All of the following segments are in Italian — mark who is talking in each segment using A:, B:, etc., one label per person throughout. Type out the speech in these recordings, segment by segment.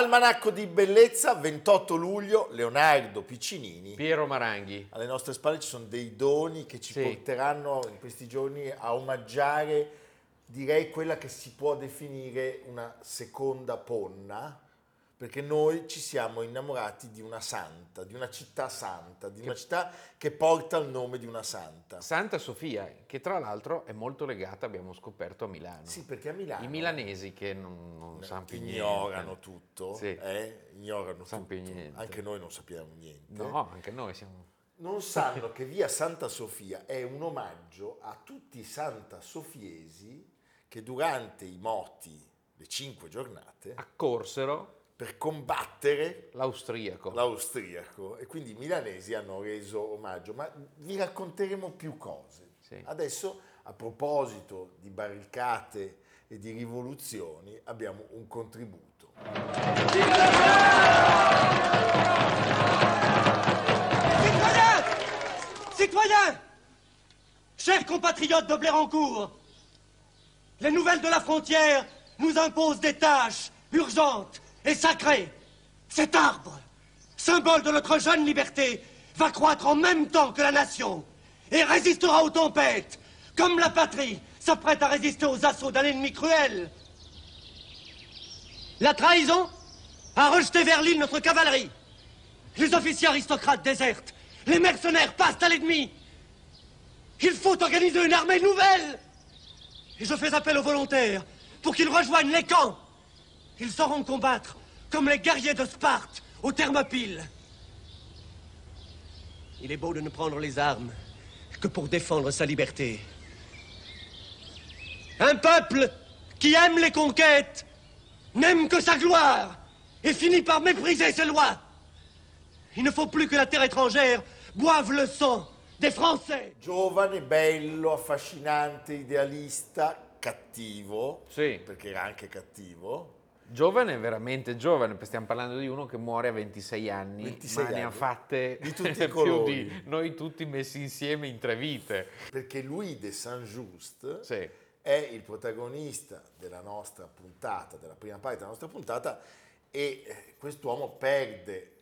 A: Almanacco di Bellezza, 28 luglio, Leonardo Piccinini.
B: Piero Maranghi.
A: Alle nostre spalle ci sono dei doni che ci
B: Sì.
A: porteranno in questi giorni a omaggiare, direi, quella che si può definire una seconda ponna, perché noi ci siamo innamorati di una santa, di una città santa, di una città che porta il nome di una santa.
B: Santa Sofia, che tra l'altro è molto legata, abbiamo scoperto, a Milano.
A: Sì, perché a Milano
B: I milanesi che non, non sanno più niente.
A: ignorano tutto,
B: Sì.
A: eh? ignorano
B: Sanno
A: tutto.
B: niente.
A: Anche noi non sappiamo niente.
B: No, anche noi siamo...
A: non sanno che via Santa Sofia è un omaggio a tutti i Santa Sofiesi che durante i moti, le cinque giornate,
B: Accorsero
A: per combattere
B: l'austriaco.
A: l'austriaco e quindi i milanesi hanno reso omaggio. Ma vi racconteremo più cose.
B: Sì.
A: Adesso, a proposito di barricate e di rivoluzioni, abbiamo un contributo.
C: Citoyens Citoyens Chers compatriotes de Blérancourt, les nouvelles de la frontière nous imposent des tâches urgentes et sacrées. Cet arbre, symbole de notre jeune liberté, va croître en même temps que la nation et résistera aux tempêtes, comme la patrie s'apprête à résister aux assauts d'un ennemi cruel. La trahison a rejeté vers l'île notre cavalerie. Les officiers aristocrates désertent. Les mercenaires passent à l'ennemi. Il faut organiser une armée nouvelle. Et je fais appel aux volontaires pour qu'ils rejoignent les camps. Ils sauront combattre comme les guerriers de Sparte aux Thermopyles. Il est beau de ne prendre les armes que pour défendre sa liberté. Un peuple qui aime les conquêtes n'aime que sa gloire et finit par mépriser ses lois. Il ne faut plus que la terre étrangère boive le sang des Français.
A: Giovane, bello, affascinante, idealista, cattivo,
B: Sì.
A: perché era anche cattivo.
B: Giovane, veramente giovane, stiamo parlando di uno che muore a 26 anni,
A: 26
B: ma ne ha
A: anni.
B: fatte
A: Di tutti i
B: più
A: colori.
B: di noi tutti messi insieme in tre vite.
A: perché Louis de Saint-Just
B: Sì.
A: è il protagonista della nostra puntata, della prima parte della nostra puntata e eh, quest'uomo perde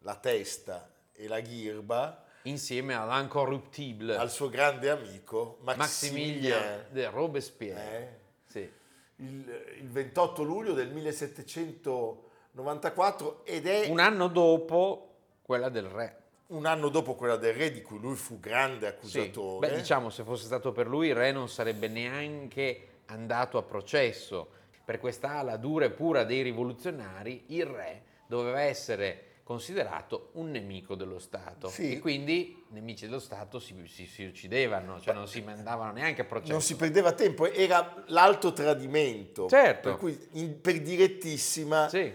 A: la testa e la ghirba
B: Insieme all'incorruptible
A: al suo grande amico
B: Maximilien
A: Maximilien
B: de Robespierre.
A: eh,
B: Sì.
A: Il, il 28 luglio del 1794 ed è
B: Un anno dopo quella del re.
A: un anno dopo quella del re di cui lui fu grande
B: Sì.
A: accusatore.
B: Beh, diciamo, se fosse stato per lui, il re non sarebbe neanche andato a processo. Per questa ala dura e pura dei rivoluzionari, il re doveva essere considerato un nemico dello Stato.
A: Sì.
B: E quindi nemici dello Stato si, si- si uccidevano, cioè non si mandavano neanche a processo.
A: non si perdeva tempo, era l'alto tradimento.
B: Certo.
A: Per cui in- per direttissima
B: Sì.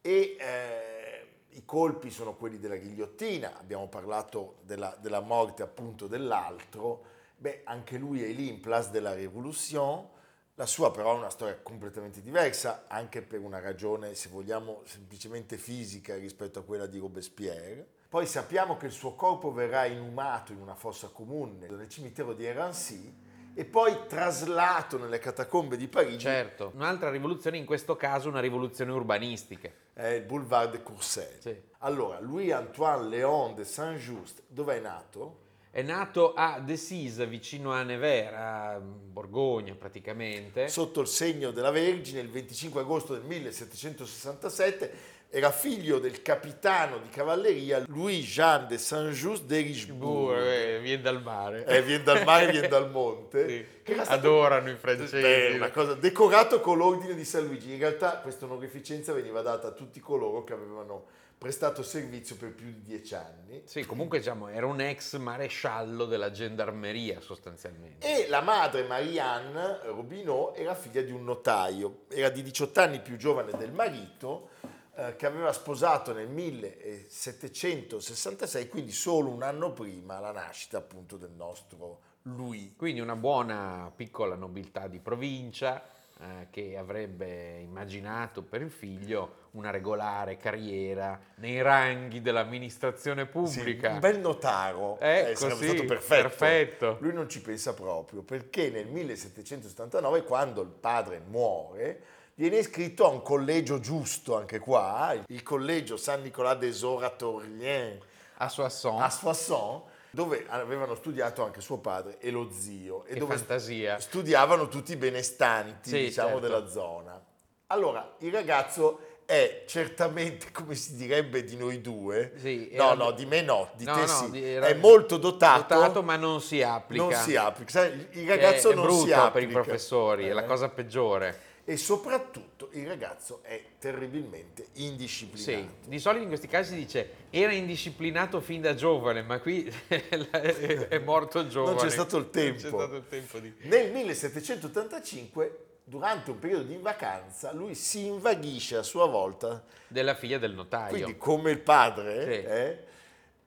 A: e eh, i colpi sono quelli della ghigliottina, abbiamo parlato della, della morte appunto dell'altro, beh anche lui è lì in place della Révolution, la sua però è una storia completamente diversa, anche per una ragione, se vogliamo, semplicemente fisica rispetto a quella di Robespierre. Poi sappiamo che il suo corpo verrà inumato in una fossa comune nel cimitero di Erancy e poi traslato nelle catacombe di Parigi
B: Certo, un'altra rivoluzione, in questo caso una rivoluzione urbanistica.
A: è il Boulevard de Courcelles.
B: Sì.
A: Allora, Louis-Antoine Léon de Saint-Just, dove è nato?
B: È nato a Decize, vicino a Nevers, a Borgogna praticamente.
A: Sotto il segno della Vergine, il 25 agosto del 1767, era figlio del capitano di cavalleria Louis-Jean de Saint-Just de Richebourg.
B: Eh, viene dal mare.
A: Eh, viene dal mare, viene dal monte.
B: Sì.
A: che stato-
B: Adorano i francesi.
A: Beh, una cosa, decorato con l'ordine di San Luigi. In realtà questa onorificenza veniva data a tutti coloro che avevano prestato servizio per più di dieci anni.
B: Sì, comunque diciamo, era un ex maresciallo della gendarmeria sostanzialmente.
A: E la madre Marianne Robineau era figlia di un notaio, era di 18 anni più giovane del marito, eh, che aveva sposato nel 1766, quindi solo un anno prima la nascita appunto del nostro lui.
B: Quindi una buona piccola nobiltà di provincia eh, che avrebbe immaginato per il figlio una regolare carriera nei ranghi dell'amministrazione
A: Sì,
B: pubblica.
A: un bel notaro eh,
B: Ecco,
A: sarebbe
B: sì,
A: stato perfetto.
B: perfetto.
A: Lui non ci pensa proprio perché nel 1779, quando il padre muore, viene iscritto a un collegio giusto anche qua, il collegio San Nicolas des Oratoriens
B: A Soissons.
A: a Soissons, dove avevano studiato anche suo padre e lo zio e
B: Che
A: dove
B: fantasia.
A: studiavano tutti i benestanti,
B: Sì,
A: diciamo,
B: certo.
A: della zona. Allora, il ragazzo è certamente, come si direbbe di noi due,
B: Sì,
A: no, no, di me no, di
B: No,
A: te
B: no,
A: sì,
B: di-
A: è molto dotato,
B: dotato, ma non si applica.
A: non si applica. Il ragazzo
B: è
A: non
B: brutto
A: si applica.
B: per i professori, è la
A: Eh?
B: cosa peggiore.
A: E soprattutto il ragazzo è terribilmente
B: Sì,
A: indisciplinato.
B: di solito in questi casi si dice era indisciplinato fin da giovane, ma qui è morto giovane.
A: Non c'è stato il tempo.
B: Non c'è stato il tempo di...
A: Nel 1785, durante un periodo di vacanza, lui si invaghisce a sua volta
B: Della figlia del notaio.
A: quindi come il padre,
B: Sì.
A: eh,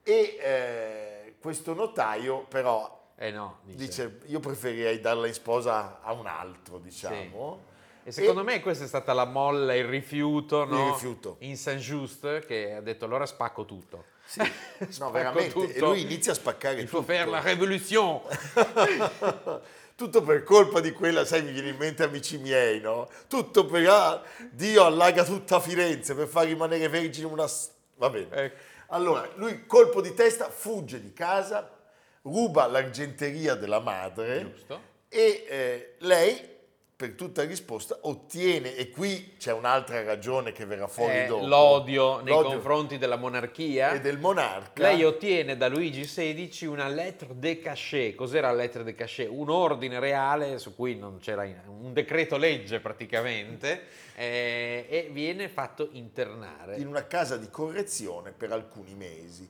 A: e eh, questo notaio però
B: Eh no, dice.
A: dice io preferirei darla in sposa a un altro, diciamo.
B: E secondo me questa è stata la molla, il rifiuto, no?
A: Il rifiuto.
B: In Saint-Just che ha detto allora spacco tutto.
A: Sì, no, veramente.
B: tutto.
A: E lui inizia a spaccare
B: Il
A: tutto.
B: faire la révolution.
A: Tutto per colpa di quella, sai, mi viene in mente amici miei, no? Tutto per ah, Dio allaga tutta Firenze per far rimanere vergine una... Va bene.
B: Ecco.
A: Allora, lui colpo di testa, fugge di casa, ruba l'argenteria della madre
B: Giusto.
A: e eh, lei, per tutta risposta, ottiene, e qui c'è un'altra ragione che verrà fuori
B: Eh,
A: dopo.
B: l'odio nei
A: L'odio
B: confronti della monarchia.
A: e del monarca.
B: Lei ottiene da Luigi XVI una lettre de cachet. Cos'era la lettre de cachet? Un ordine reale su cui non c'era un decreto legge praticamente eh, e viene fatto internare.
A: in una casa di correzione per alcuni mesi.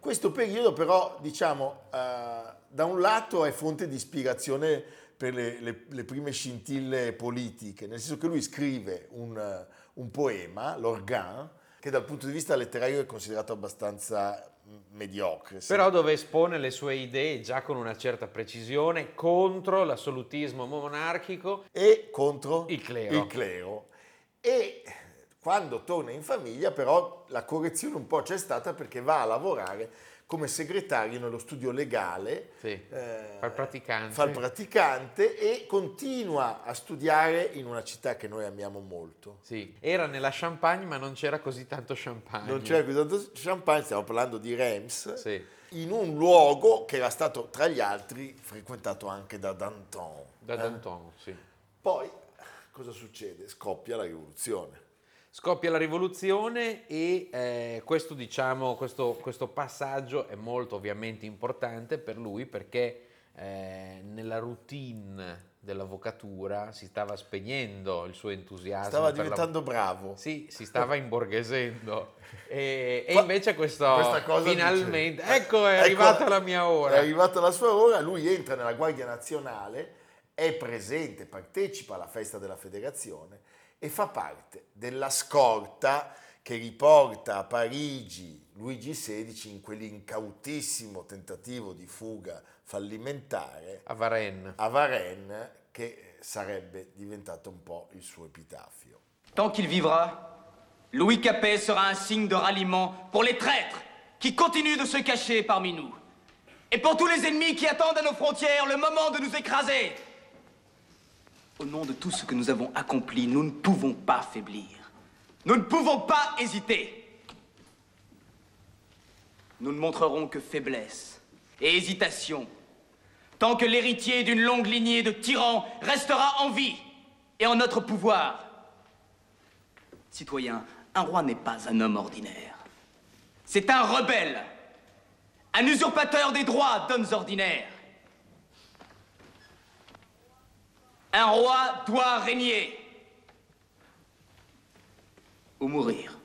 A: Questo periodo però, diciamo, eh, da un lato è fonte di ispirazione per le, le- le prime scintille politiche, nel senso che lui scrive un, un poema, l'Organ, che dal punto di vista letterario è considerato abbastanza mm, mediocre. sì.
B: Però dove espone le sue idee già con una certa precisione contro l'assolutismo monarchico.
A: e contro
B: Il clero.
A: il clero. E quando torna in famiglia però la correzione un po' c'è stata perché va a lavorare come segretario nello studio legale,
B: Sì,
A: eh,
B: fa il praticante.
A: fa il praticante e continua a studiare in una città che noi amiamo molto.
B: Sì, era nella Champagne ma non c'era così tanto champagne.
A: Non c'era così tanto champagne, stiamo parlando di Reims,
B: Sì.
A: in un luogo che era stato tra gli altri frequentato anche da Danton.
B: Da
A: eh.
B: Danton, sì.
A: Poi cosa succede? Scoppia la rivoluzione.
B: Scoppia la rivoluzione e eh, questo, diciamo, questo, questo passaggio è molto ovviamente importante per lui perché eh, nella routine dell'avvocatura si stava spegnendo il suo entusiasmo.
A: Stava
B: per la-
A: diventando bravo.
B: Sì, si stava imborghesendo. E, e invece questo
A: Questa cosa
B: finalmente,
A: dice-
B: ecco è
A: Ecco,
B: arrivata la mia ora.
A: È arrivata la sua ora, lui entra nella Guardia Nazionale, è presente, partecipa alla festa della federazione e fa parte della scorta che riporta a Parigi Luigi XVI in quell'incautissimo tentativo di fuga fallimentare
B: A Varennes.
A: a Varennes che sarebbe diventato un po' il suo epitafio.
D: Tant qu'il vivra, Louis Capet sera un signe de ralliement pour les traîtres qui continuent de se cacher parmi nous. Et pour tous les ennemis qui attendent à nos frontières le moment de nous écraser. Au nom de tout ce que nous avons accompli, nous ne pouvons pas faiblir. Nous ne pouvons pas hésiter. Nous ne montrerons que faiblesse et hésitation tant que l'héritier d'une longue lignée de tyrans restera en vie et en notre pouvoir. Citoyen, un roi n'est pas un homme ordinaire. C'est un rebelle, un usurpateur des droits d'hommes ordinaires. Un roi doit régner ou mourir.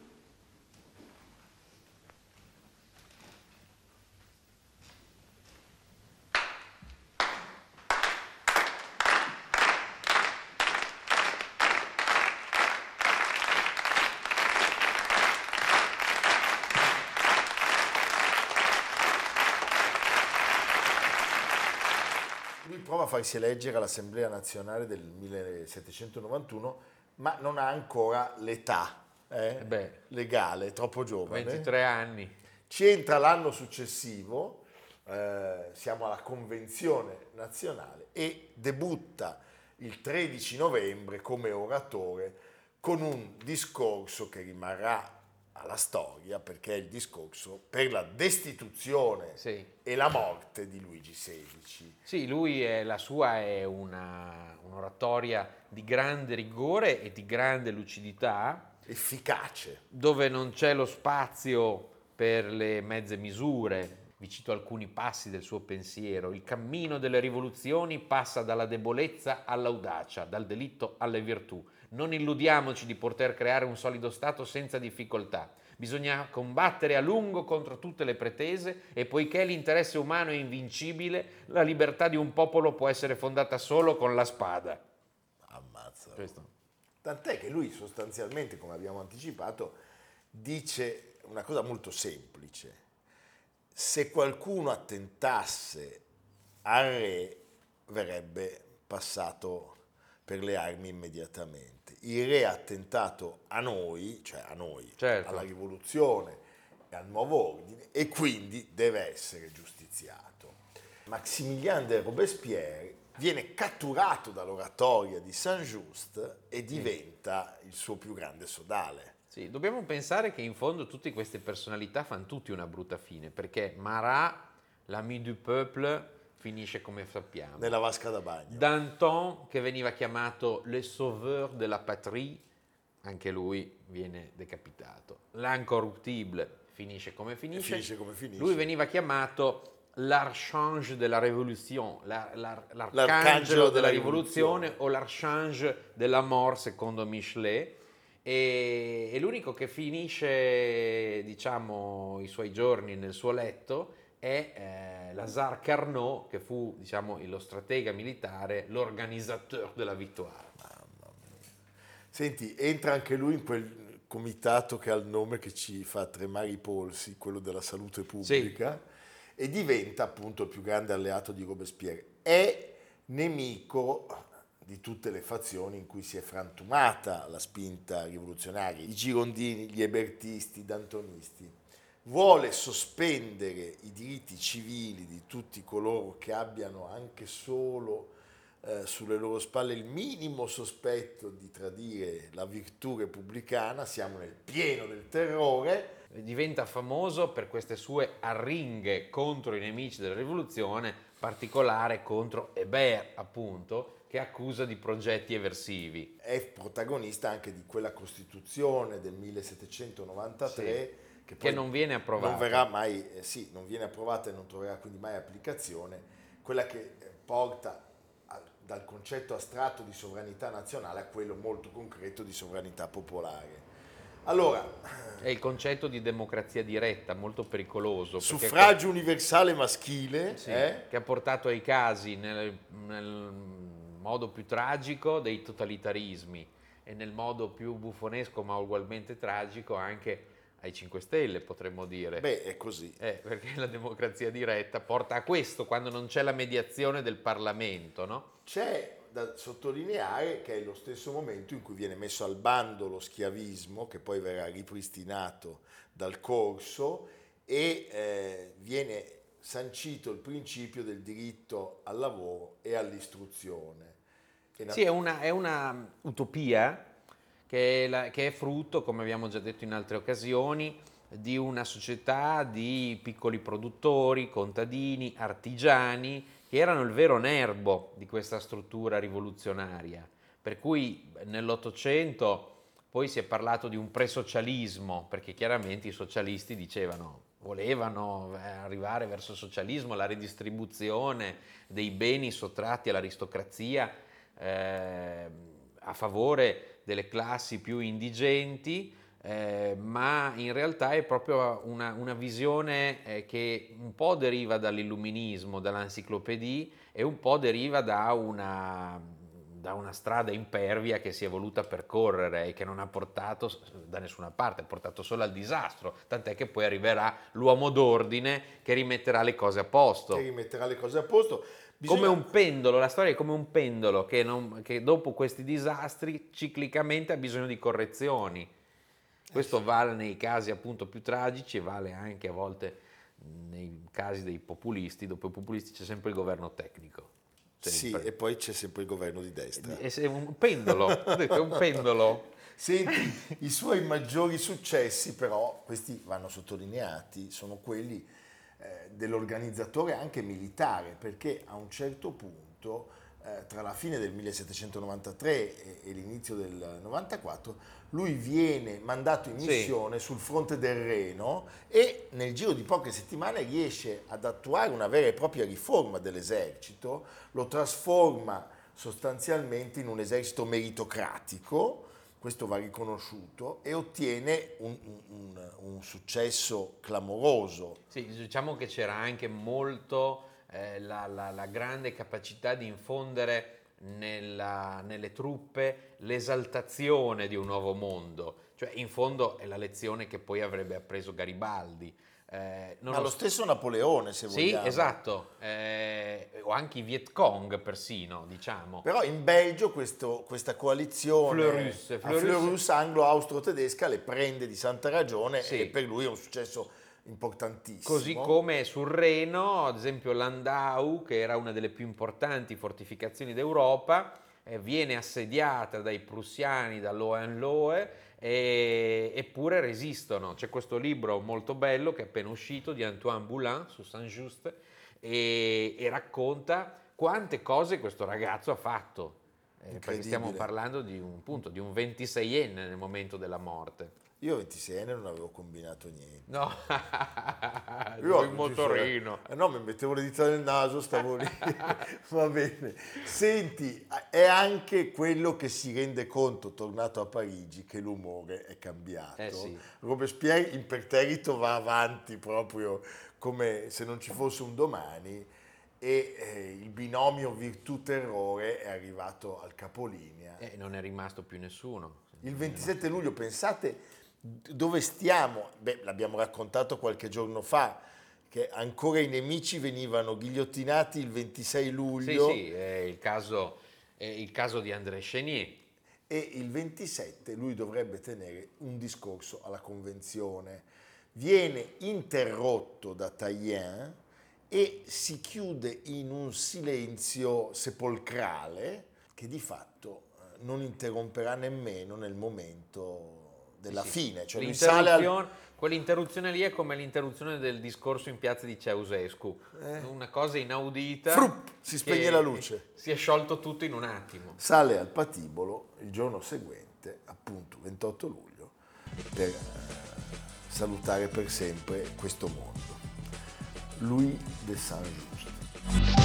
A: Farsi eleggere all'Assemblea nazionale del 1791, ma non ha ancora l'età eh,
B: Beh.
A: legale, troppo giovane.
B: 23 anni.
A: Ci entra l'anno successivo, eh, siamo alla convenzione nazionale e debutta il 13 novembre come oratore con un discorso che rimarrà alla storia perché è il discorso per la destituzione
B: Sì.
A: e la morte di Luigi XVI.
B: Sì, lui è, la sua è una, un'oratoria di grande rigore e di grande lucidità,
A: Efficace.
B: dove non c'è lo spazio per le mezze misure. Vi cito alcuni passi del suo pensiero. Il cammino delle rivoluzioni passa dalla debolezza all'audacia, dal delitto alle virtù. Non illudiamoci di poter creare un solido Stato senza difficoltà. Bisogna combattere a lungo contro tutte le pretese e poiché l'interesse umano è invincibile, la libertà di un popolo può essere fondata solo con la spada.
A: Ammazza.
B: Questo.
A: Tant'è che lui sostanzialmente, come abbiamo anticipato, dice una cosa molto semplice. Se qualcuno attentasse al re, verrebbe passato per le armi immediatamente. Il re ha attentato a noi, cioè a noi,
B: Certo.
A: alla rivoluzione e al nuovo ordine, e quindi deve essere giustiziato. Maximilien de Robespierre viene catturato dall'oratoria di Saint-Just e diventa il suo più grande sodale.
B: Sì, dobbiamo pensare che in fondo tutte queste personalità fanno tutti una brutta fine, perché Marat, l'ami du peuple, finisce come sappiamo.
A: Nella vasca da bagno.
B: Danton, che veniva chiamato le sauveur de la patrie, anche lui viene decapitato. L'incorruptible finisce come finisce.
A: finisce come finisce.
B: Lui veniva chiamato l'archange della révolution, la- la- l'arcangelo
A: L'arcangelo
B: della
A: della
B: rivoluzione
A: rivoluzione.
B: o l'archange della mort secondo Michelet. E, e l'unico che finisce, diciamo, i suoi giorni nel suo letto è eh, Lazare Carnot, che fu, diciamo, lo stratega militare, l'organisateur della victoire.
A: Senti, entra anche lui in quel comitato che ha il nome che ci fa tremare i polsi, quello della salute pubblica, e diventa appunto il più grande alleato di Robespierre. È nemico di tutte le fazioni in cui si è frantumata la spinta rivoluzionaria, i girondini, gli ebertisti, i dantonisti. Vuole sospendere i diritti civili di tutti coloro che abbiano anche solo eh, sulle loro spalle il minimo sospetto di tradire la virtù repubblicana, siamo nel pieno del terrore,
B: Diventa famoso per queste sue arringhe contro i nemici della rivoluzione, particolare contro Hébert, appunto, che accusa di progetti eversivi.
A: è protagonista anche di quella Costituzione del 1793 che, poi
B: non viene approvata.
A: Non verrà mai, eh, sì, non viene approvata e non troverà quindi mai applicazione, quella che eh, porta al- dal concetto astratto di sovranità nazionale a quello molto concreto di sovranità popolare. Allora,
B: È il concetto di democrazia diretta, molto pericoloso.
A: suffragio universale maschile,
B: Sì,
A: eh?
B: che ha portato ai casi nel, nel modo più tragico dei totalitarismi e nel modo più buffonesco ma ugualmente tragico anche ai 5 Stelle, potremmo dire.
A: beh, è così.
B: Eh, perché la democrazia diretta porta a questo quando non c'è la mediazione del Parlamento, no?
A: C'è da sottolineare che è lo stesso momento in cui viene messo al bando lo schiavismo, che poi verrà ripristinato dal corso, e eh, viene sancito il principio del diritto al lavoro e all'istruzione.
B: Sì, è una, è una utopia che è, la- che è frutto, come abbiamo già detto in altre occasioni, di una società di piccoli produttori, contadini, artigiani, che erano il vero nervo di questa struttura rivoluzionaria. Per cui nell'Ottocento poi si è parlato di un presocialismo, perché chiaramente i socialisti dicevano, volevano eh, arrivare verso il socialismo, la redistribuzione dei beni sottratti all'aristocrazia eh, a favore delle classi più indigenti, eh, ma in realtà è proprio una, una visione eh, che un po' deriva dall'illuminismo, dall'enciclopedia e un po' deriva da una, da una strada impervia che si è voluta percorrere e che non ha portato da nessuna parte, ha portato solo al disastro, tant'è che poi arriverà l'uomo d'ordine che rimetterà le cose a posto.
A: che rimetterà le cose a posto, Bisogna-
B: Come un pendolo, la storia è come un pendolo che, non- che dopo questi disastri ciclicamente ha bisogno di correzioni. Questo vale nei casi appunto più tragici e vale anche a volte nei casi dei populisti. Dopo i populisti c'è sempre il governo tecnico.
A: Sì,
B: Sempre.
A: e poi c'è sempre il governo di destra.
B: Se- un pendolo, è un pendolo.
A: Senti, i suoi maggiori successi però, questi vanno sottolineati, sono quelli eh, dell'organizzatore anche militare, perché a un certo punto, eh, tra la fine del 1793 e, e l'inizio del 94, lui viene mandato in
B: Sì.
A: missione sul fronte del Reno e nel giro di poche settimane riesce ad attuare una vera e propria riforma dell'esercito, lo trasforma sostanzialmente in un esercito meritocratico, questo va riconosciuto, e ottiene un, un- un- successo clamoroso.
B: Sì, diciamo che c'era anche molto eh, la, la- la grande capacità di infondere nella- nelle truppe l'esaltazione di un nuovo mondo. Cioè, in fondo è la lezione che poi avrebbe appreso Garibaldi. Eh,
A: Ma lo
B: nonost-
A: stesso Napoleone, se
B: Sì,
A: vogliamo.
B: esatto, eh, o anche i Viet Cong persino, diciamo.
A: Però in Belgio questo- questa coalizione
B: Fleurus, Fleurus.
A: Fleurus anglo-austro-tedesca le prende di santa ragione
B: Sì.
A: e per lui è un successo importantissimo.
B: Così come sul Reno, ad esempio Landau, che era una delle più importanti fortificazioni d'Europa, eh, viene assediata dai prussiani, dall'Hohenlohe, e- eppure resistono. C'è questo libro molto bello che è appena uscito di Antoine Boulin su Saint-Just e, e racconta quante cose questo ragazzo ha fatto. Eh, perché stiamo parlando di un, punto, di un 26enne nel momento della morte.
A: Io a 26 anni non avevo combinato niente.
B: No,
A: Io
B: il motorino.
A: Eh no, mi mettevo le dita nel naso, stavo lì. Va bene. Senti, è anche quello che si rende conto, tornato a Parigi, che l'umore è cambiato.
B: Eh sì.
A: Robespierre imperterrito va avanti proprio come se non ci fosse un domani e eh, il binomio virtù-terrore è arrivato al capolinea.
B: E non è rimasto più nessuno.
A: Il 27 luglio, pensate dove stiamo? Beh, l'abbiamo raccontato qualche giorno fa, che ancora i nemici venivano ghigliottinati il 26
B: Sì,
A: luglio
B: sì, è il caso, è il caso di André Chenier.
A: e il 27 lui dovrebbe tenere un discorso alla convenzione. Viene interrotto da Taillien e si chiude in un silenzio sepolcrale che di fatto eh, non interromperà nemmeno nel momento della
B: Sì,
A: fine. Cioè lui al-
B: L'interruzione- Quell'interruzione lì è come l'interruzione del discorso in piazza di Ceausescu, una cosa inaudita.
A: Eh. Frupp, si spegne la luce.
B: Si è sciolto tutto in un attimo.
A: sale al patibolo il giorno seguente, appunto 28 luglio, per eh, salutare per sempre questo mondo. Louis de Saint-Just.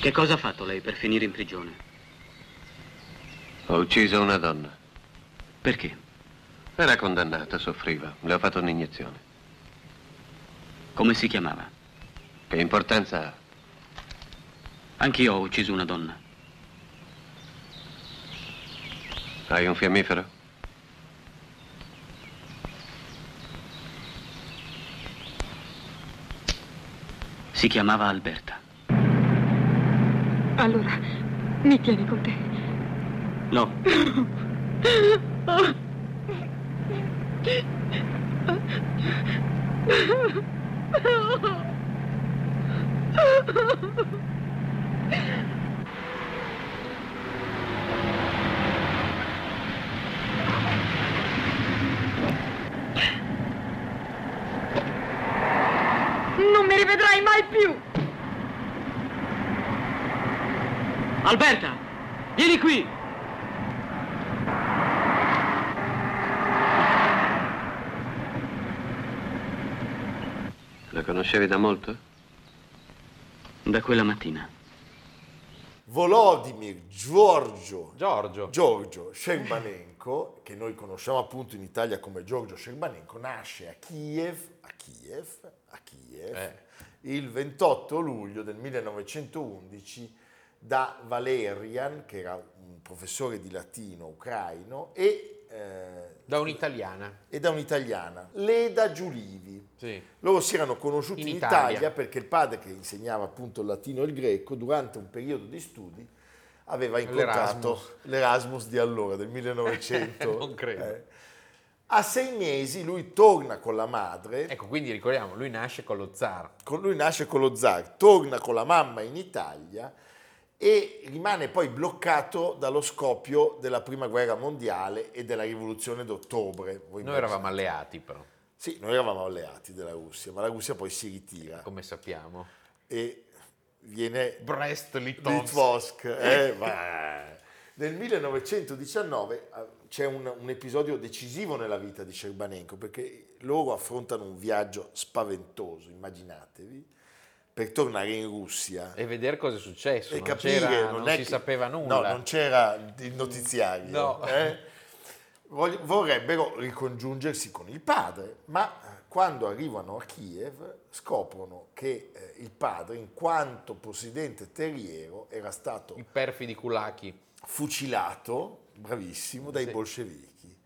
E: Che cosa ha fatto lei per finire in prigione?
F: Ho ucciso una donna.
E: Perché?
F: Era condannata, soffriva. Le ho fatto un'iniezione.
E: Come si chiamava?
F: Che importanza ha?
E: Anch'io ho ucciso una donna.
F: Hai un fiammifero?
E: Si chiamava Alberta.
G: Allora, mi tieni con te.
E: No,
G: Non mi rivedrai mai più!
E: Alberta! Vieni qui!
F: La conoscevi da molto?
E: Da quella mattina.
A: Volodymyr Giorgio,
B: Giorgio.
A: Giorgio Scerbanenko, che noi conosciamo appunto in Italia come Giorgio Scerbanenko, nasce a Kiev, a Kiev, a Kiev
B: Eh.
A: il 28 luglio del 1911 da Valerian, che era un professore di latino ucraino, e, eh,
B: Da un'italiana.
A: e da un'italiana, Leda Giulivi.
B: Sì.
A: Loro si erano conosciuti
B: In
A: in,
B: Italia.
A: Italia. perché il padre che insegnava appunto il latino e il greco durante un periodo di studi aveva incontrato l'Erasmus, di allora, del 1900.
B: Non credo.
A: eh. A sei mesi lui torna con la madre,
B: Ecco, quindi ricordiamo, lui nasce con lo zar.
A: con lui nasce con lo zar, torna con la mamma in Italia e rimane poi bloccato dallo scoppio della prima guerra mondiale e della rivoluzione d'ottobre. Voi
B: Noi eravamo alleati però,
A: Sì, noi eravamo alleati della Russia, ma la Russia poi si ritira
B: come sappiamo.
A: e viene
B: Brest-Litovsk.
A: Litovsk. eh, Nel 1919 eh, c'è un, un episodio decisivo nella vita di Scerbanenko perché loro affrontano un viaggio spaventoso, immaginatevi, per tornare in Russia
B: E vedere cosa è successo.
A: e
B: non
A: capire, non,
B: non si
A: che-
B: sapeva
A: No,
B: nulla.
A: non c'era il notiziario.
B: No.
A: eh. Vorrebbero ricongiungersi con il padre, ma eh, quando arrivano a Kiev scoprono che eh, il padre, in quanto possidente terriero, era stato
B: I perfidi culacchi.
A: fucilato, bravissimo, dai
B: Sì.
A: bolscevichi.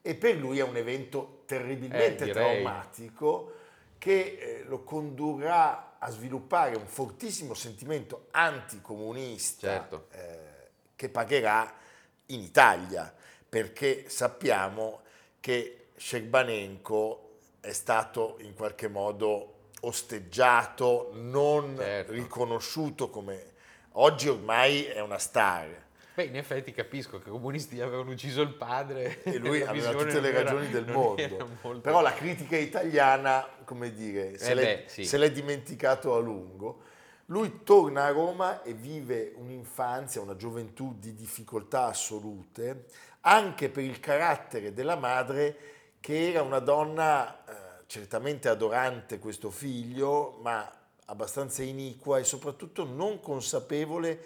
A: E per lui è un evento terribilmente
B: Eh,
A: traumatico che eh, lo condurrà a sviluppare un fortissimo sentimento anticomunista
B: Certo.
A: eh, che pagherà in Italia, perché sappiamo che Shcherbanenko è stato in qualche modo osteggiato, non
B: Certo.
A: riconosciuto come... Oggi ormai è una star.
B: Beh, in effetti capisco che i comunisti avevano ucciso il padre.
A: e lui aveva tutte le
B: non era-
A: ragioni del mondo.
B: molto-
A: Però la critica italiana, come dire, se,
B: Eh
A: l'è,
B: beh, sì.
A: se l'è dimenticato a lungo. Lui torna a Roma e vive un'infanzia, una gioventù di difficoltà assolute, anche per il carattere della madre che era una donna eh, certamente adorante questo figlio, ma abbastanza iniqua e soprattutto non consapevole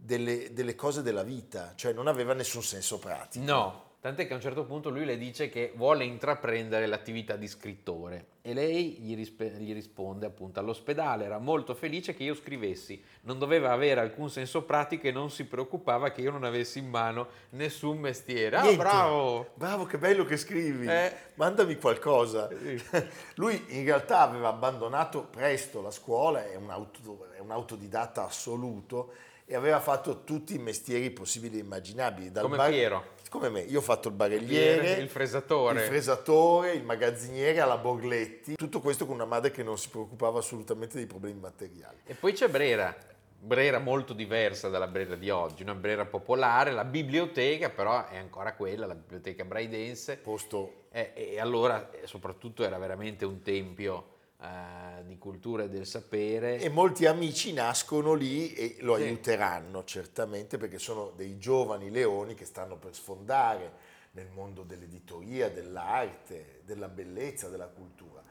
A: delle, delle cose della vita, cioè non aveva nessun senso pratico.
B: No, tant'è che a un certo punto lui le dice che vuole intraprendere l'attività di scrittore e lei gli, rispe- gli risponde appunto all'ospedale era molto felice che io scrivessi, non doveva avere alcun senso pratico e non si preoccupava che io non avessi in mano nessun mestiere. Ah,
A: Niente.
B: bravo!
A: Bravo, che bello che scrivi.
B: Eh.
A: Mandami qualcosa.
B: Sì.
A: Lui in realtà aveva abbandonato presto la scuola, è un, auto- è un autodidatta assoluto e aveva fatto tutti i mestieri possibili e immaginabili. dal
B: Come Piero.
A: Come me, io ho fatto il barelliere,
B: Il fresatore.
A: il fresatore, il magazziniere alla Borgletti, tutto questo con una madre che non si preoccupava assolutamente dei problemi materiali.
B: E poi c'è Brera, Brera molto diversa dalla Brera di oggi, una Brera popolare, la biblioteca però è ancora quella, la biblioteca braidense,
A: Posto
B: e, e allora eh, soprattutto era veramente un tempio eh, di cultura e del sapere.
A: E molti amici nascono lì e lo
B: Sì.
A: aiuteranno certamente perché sono dei giovani leoni che stanno per sfondare nel mondo dell'editoria, dell'arte, della bellezza, della cultura.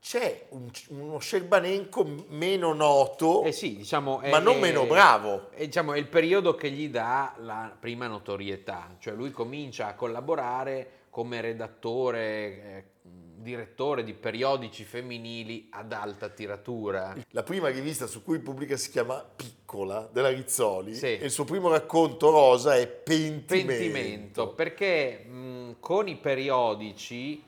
A: C'è un- uno Scerbanenko meno noto,
B: Eh sì, diciamo, è,
A: ma non
B: è-
A: meno bravo.
B: È, diciamo, è il periodo che gli dà la prima notorietà, cioè lui comincia a collaborare come redattore, eh, direttore di periodici femminili ad alta tiratura.
A: La prima rivista su cui pubblica si chiama Piccola della Rizzoli
B: Sì.
A: e il suo primo racconto rosa è Pentimento.
B: Pentimento, perché mh, con i periodici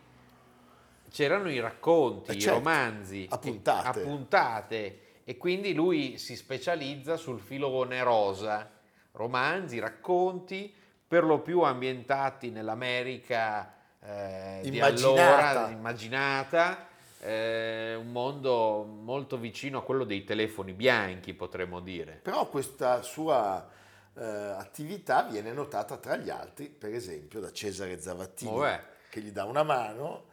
B: c'erano i racconti,
A: Eh
B: i
A: certo,
B: romanzi
A: a puntate.
B: a puntate e quindi lui si specializza sul filone rosa, romanzi, racconti, per lo più ambientati nell'America eh,
A: Immaginata.
B: allora, immaginata, eh, un mondo molto vicino a quello dei telefoni bianchi, potremmo dire.
A: Però questa sua eh, attività viene notata tra gli altri, per esempio, da Cesare Zavattini,
B: Oh,
A: che gli dà una mano,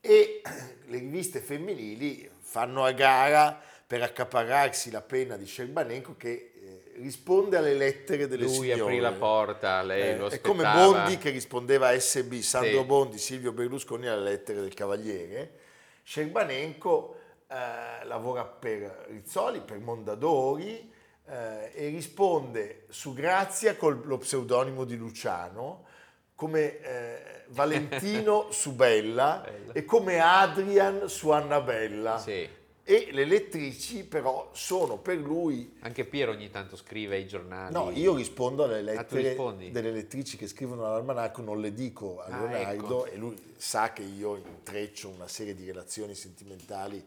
A: e le riviste femminili fanno a gara per accaparrarsi la penna di Scerbanenko che risponde alle lettere delle
B: Lui
A: signore.
B: aprì la porta, lei
A: Eh,
B: lo
A: è come
B: aspettava.
A: Bondi che rispondeva a SB, Sandro
B: Sì.
A: Bondi, Silvio Berlusconi alle lettere del Cavaliere. Scerbanenko eh, lavora per Rizzoli, per Mondadori eh, e risponde su Grazia con lo pseudonimo di Luciano, come eh, Valentino su Bella
B: Bella.
A: e come Adrian su Annabella.
B: Sì.
A: E le lettrici però sono per lui...
B: Anche Piero ogni tanto scrive ai giornali.
A: No, io rispondo alle
B: Ah,
A: lettere
B: rispondi?
A: delle lettrici che scrivono all'almanacco, non le dico a
B: Ah,
A: Leonardo
B: ecco.
A: e lui sa che io intreccio una serie di relazioni sentimentali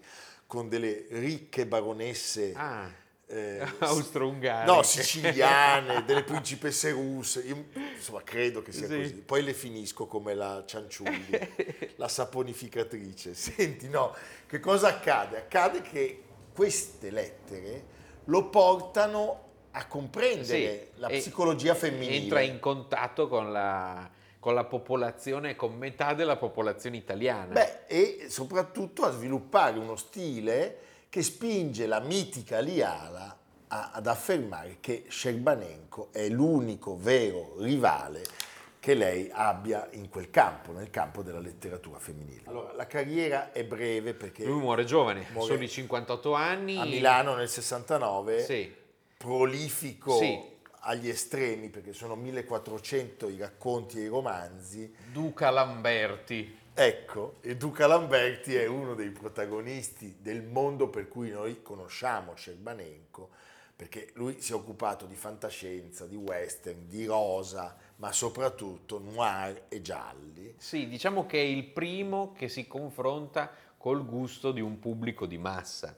A: con delle ricche baronesse
B: Ah,
A: eh,
B: austro-ungariche.
A: No, siciliane, delle principesse russe, io insomma credo che sia
B: Sì.
A: così. Poi le finisco come la Cianciulli, la saponificatrice. Senti, no, che cosa accade? Accade che queste lettere lo portano a comprendere
B: Sì,
A: la psicologia femminile.
B: Entra in contatto con la, con la popolazione, con metà della popolazione italiana.
A: Beh, e soprattutto a sviluppare uno stile che spinge la mitica Liala a- ad affermare che Scerbanenko è l'unico vero rivale che lei abbia in quel campo, nel campo della letteratura femminile. Allora, la carriera è breve perché
B: Lui muore giovane,
A: Muore
B: soli 58 anni.
A: a Milano nel 69,
B: Sì.
A: prolifico
B: Sì.
A: agli estremi perché sono 1400 i racconti e i romanzi,
B: Duca Lamberti.
A: Ecco, e Duca Lamberti è uno dei protagonisti del mondo per cui noi conosciamo Cerbanenko, perché lui si è occupato di fantascienza, di western, di rosa, ma soprattutto noir e gialli.
B: Sì, diciamo che è il primo che si confronta col gusto di un pubblico di massa.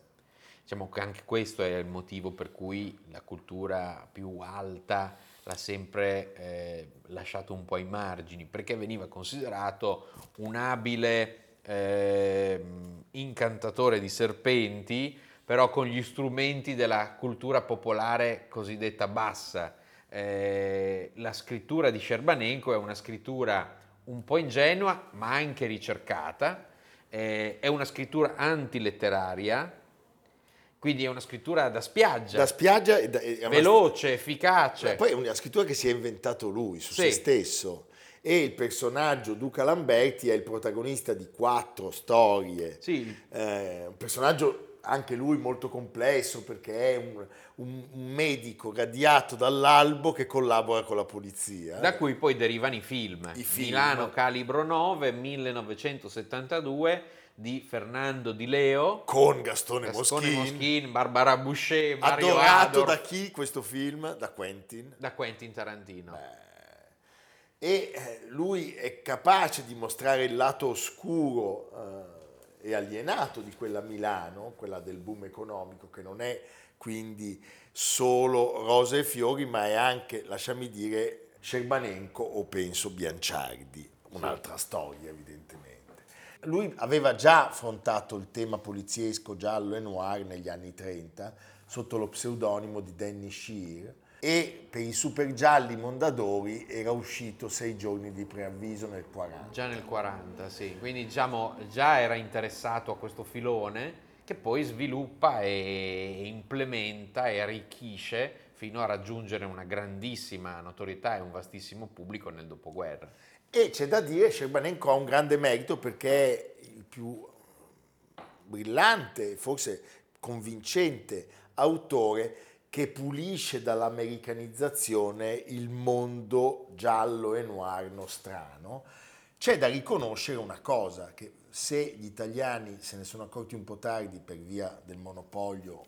B: Diciamo che anche questo è il motivo per cui la cultura più alta l'ha sempre eh, lasciato un po' ai margini, perché veniva considerato un abile ehm, incantatore di serpenti, però con gli strumenti della cultura popolare cosiddetta bassa. Eh, la scrittura di Scerbanenko è una scrittura un po' ingenua, ma anche ricercata, eh, è una scrittura antiletteraria, quindi è una scrittura da spiaggia,
A: Da spiaggia e da, una-
B: veloce, efficace.
A: Ma Poi è una scrittura che si è inventato lui su
B: Sì.
A: se stesso. E il personaggio Duca Lamberti è il protagonista di quattro storie.
B: Sì,
A: Eh, un personaggio anche lui molto complesso perché è un, un- un medico radiato dall'albo che collabora con la polizia.
B: da cui poi derivano i film.
A: I film.
B: Milano Calibro 9, 1972, di Fernando Di Leo,
A: Con Gastone,
B: Gascone
A: Moschin,
B: Moschin, Barbara Boucher, Mario
A: adorato
B: Ador,
A: da chi questo film? Da Quentin.
B: da Quentin Tarantino.
A: E eh, lui è capace di mostrare il lato oscuro eh, e alienato di quella Milano, quella del boom economico, che non è quindi solo rose e fiori, ma è anche, lasciami dire, Scerbanenko o penso Bianciardi, un'altra storia evidentemente. Lui aveva già affrontato il tema poliziesco giallo e noir negli anni 30 sotto lo pseudonimo di Danny Shear e per i super gialli Mondadori era uscito sei giorni di preavviso nel 40.
B: Già nel 40, sì. Quindi diciamo già era interessato a questo filone che poi sviluppa e implementa e arricchisce fino a raggiungere una grandissima notorietà e un vastissimo pubblico nel dopoguerra.
A: E c'è da dire, Scerbanenko ha un grande merito perché è il più brillante, forse convincente autore che pulisce dall'americanizzazione il mondo giallo e noir nostrano. C'è da riconoscere una cosa, che se gli italiani se ne sono accorti un po' tardi per via del monopolio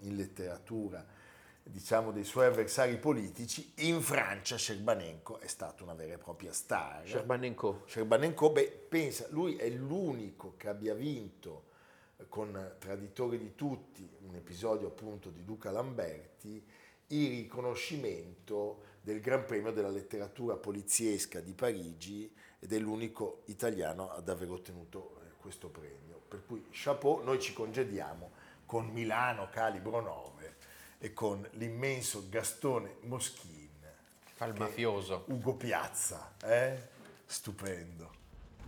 A: in letteratura, diciamo, dei suoi avversari politici, in Francia Scerbanenko è stato una vera e propria star.
B: Scerbanenko.
A: Scerbanenko, beh, pensa, lui è l'unico che abbia vinto eh, con Traditore di tutti, un episodio appunto di Duca Lamberti, il riconoscimento del Gran Premio della letteratura poliziesca di Parigi ed è l'unico italiano ad aver ottenuto eh, questo premio. Per cui chapeau, noi ci congediamo con Milano Calibro 9 e con l'immenso Gastone Moschin.
B: Fa il mafioso.
A: Ugo Piazza, eh? Stupendo.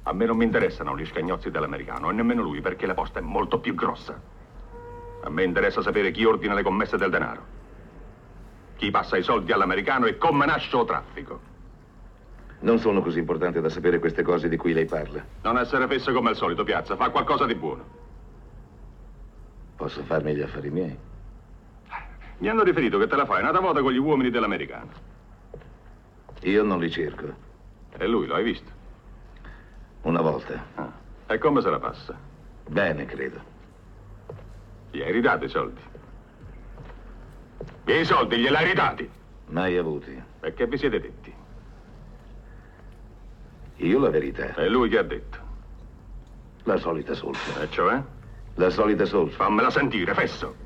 H: A me non mi interessano gli scagnozzi dell'americano e nemmeno lui perché la posta è molto più grossa. A me interessa sapere chi ordina le commesse del denaro. Chi passa i soldi all'americano e come nasce o traffico.
I: Non sono così importanti da sapere queste cose di cui lei parla.
H: Non essere fesso come al solito, Piazza. Fa qualcosa di buono.
I: Posso farmi gli affari miei.
H: Mi hanno riferito che te la fai una volta con gli uomini dell'americano.
I: Io non li cerco.
H: E lui, lo hai visto?
I: Una volta.
H: Ah. E come se la passa?
I: Bene, credo.
H: Gli hai ridati i soldi? I soldi glieli hai ridati?
I: Mai avuti.
H: E che vi siete detti?
I: Io la verità.
H: E lui che ha detto?
I: La solita solfa.
H: E cioè?
I: La solita solfa.
H: Fammela sentire, fesso.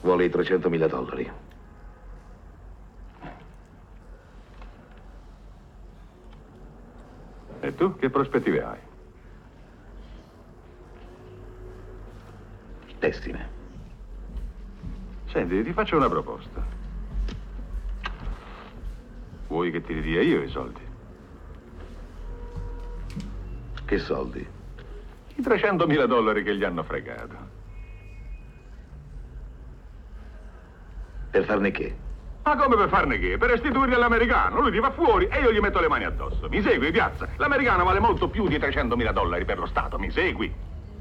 I: Vuole i 300.000 dollari.
H: E tu che prospettive hai?
I: Pessime.
H: Senti, ti faccio una proposta. Vuoi che ti ridia io i soldi?
I: Che soldi?
H: I 300.000 dollari che gli hanno fregato.
I: Per farne che?
H: Ma come per farne che? Per restituirli all'americano. Lui ti va fuori e io gli metto le mani addosso. Mi segui, piazza? L'americano vale molto più di 300.000 dollari per lo Stato. Mi segui?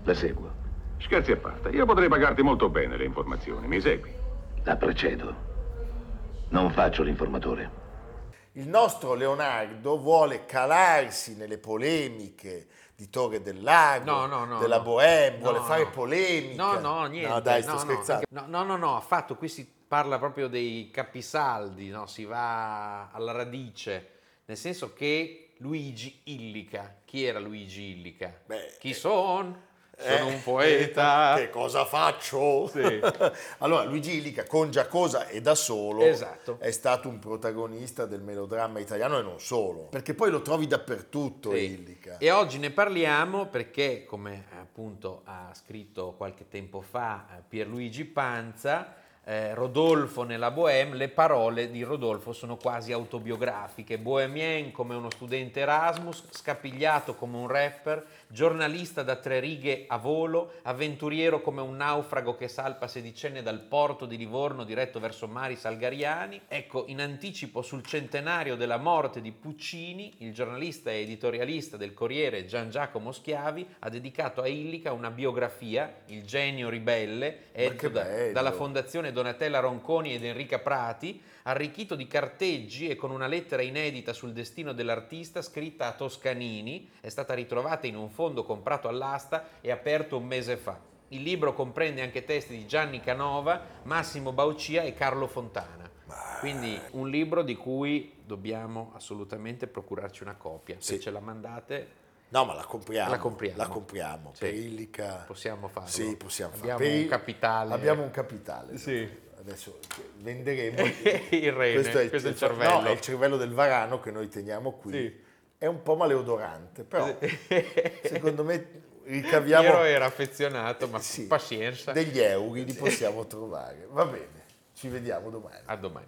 I: La seguo.
H: Scherzi a parte. Io potrei pagarti molto bene le informazioni. Mi segui?
I: La precedo. Non faccio l'informatore.
A: Il nostro Leonardo vuole calarsi nelle polemiche di Torre del Lago,
B: No, no, no,
A: della
B: no.
A: Bohème,
B: No,
A: vuole fare
B: no.
A: polemica.
B: No, no, niente.
A: No, dai, sto
B: no, no,
A: scherzando.
B: No, no, no, no, affatto. Qui si parla proprio dei capisaldi, no? si va alla radice, nel senso che Luigi Illica, chi era Luigi Illica?
A: Beh,
B: chi
A: eh,
B: son? Sono
A: Eh,
B: un poeta.
A: Che cosa faccio?
B: Sì.
A: allora, Luigi Illica con Giacosa e da solo
B: Esatto.
A: è stato un protagonista del melodramma italiano e non solo, perché poi lo trovi dappertutto
B: Sì.
A: Illica.
B: E oggi ne parliamo perché, come appunto ha scritto qualche tempo fa eh, Pierluigi Panza, eh, Rodolfo nella Bohème, le parole di Rodolfo sono quasi autobiografiche. Bohemien come uno studente Erasmus, scapigliato come un rapper, giornalista da tre righe a volo, avventuriero come un naufrago che salpa sedicenne dal porto di Livorno diretto verso mari salgariani. Ecco, in anticipo sul centenario della morte di Puccini, il giornalista e editorialista del Corriere Gian Giacomo Schiavi ha dedicato a Illica una biografia, Il genio ribelle, edito da- dalla Fondazione Donatella Ronconi ed Enrica Prati, arricchito di carteggi e con una lettera inedita sul destino dell'artista scritta a Toscanini, è stata ritrovata in un fondo comprato all'asta e aperto un mese fa. Il libro comprende anche testi di Gianni Canova, Massimo Baucia e Carlo Fontana. Quindi un libro di cui dobbiamo assolutamente procurarci una copia. Se
A: Sì.
B: ce la mandate
A: No, ma la compriamo.
B: La compriamo.
A: La compriamo.
B: Sì.
A: Per Illica.
B: possiamo farlo.
A: Sì, possiamo farlo.
B: Abbiamo
A: Per
B: un
A: il-
B: capitale.
A: Abbiamo un capitale.
B: Sì.
A: Adesso venderemo.
B: Il rene,
A: questo è il,
B: questo il cervello.
A: No, è il cervello del varano che noi teniamo qui.
B: Sì.
A: È un po' maleodorante, però secondo me ricaviamo
B: Piero era affezionato, ma
A: Sì.
B: pazienza.
A: degli euro, li possiamo trovare. Va bene, ci vediamo domani.
B: A domani.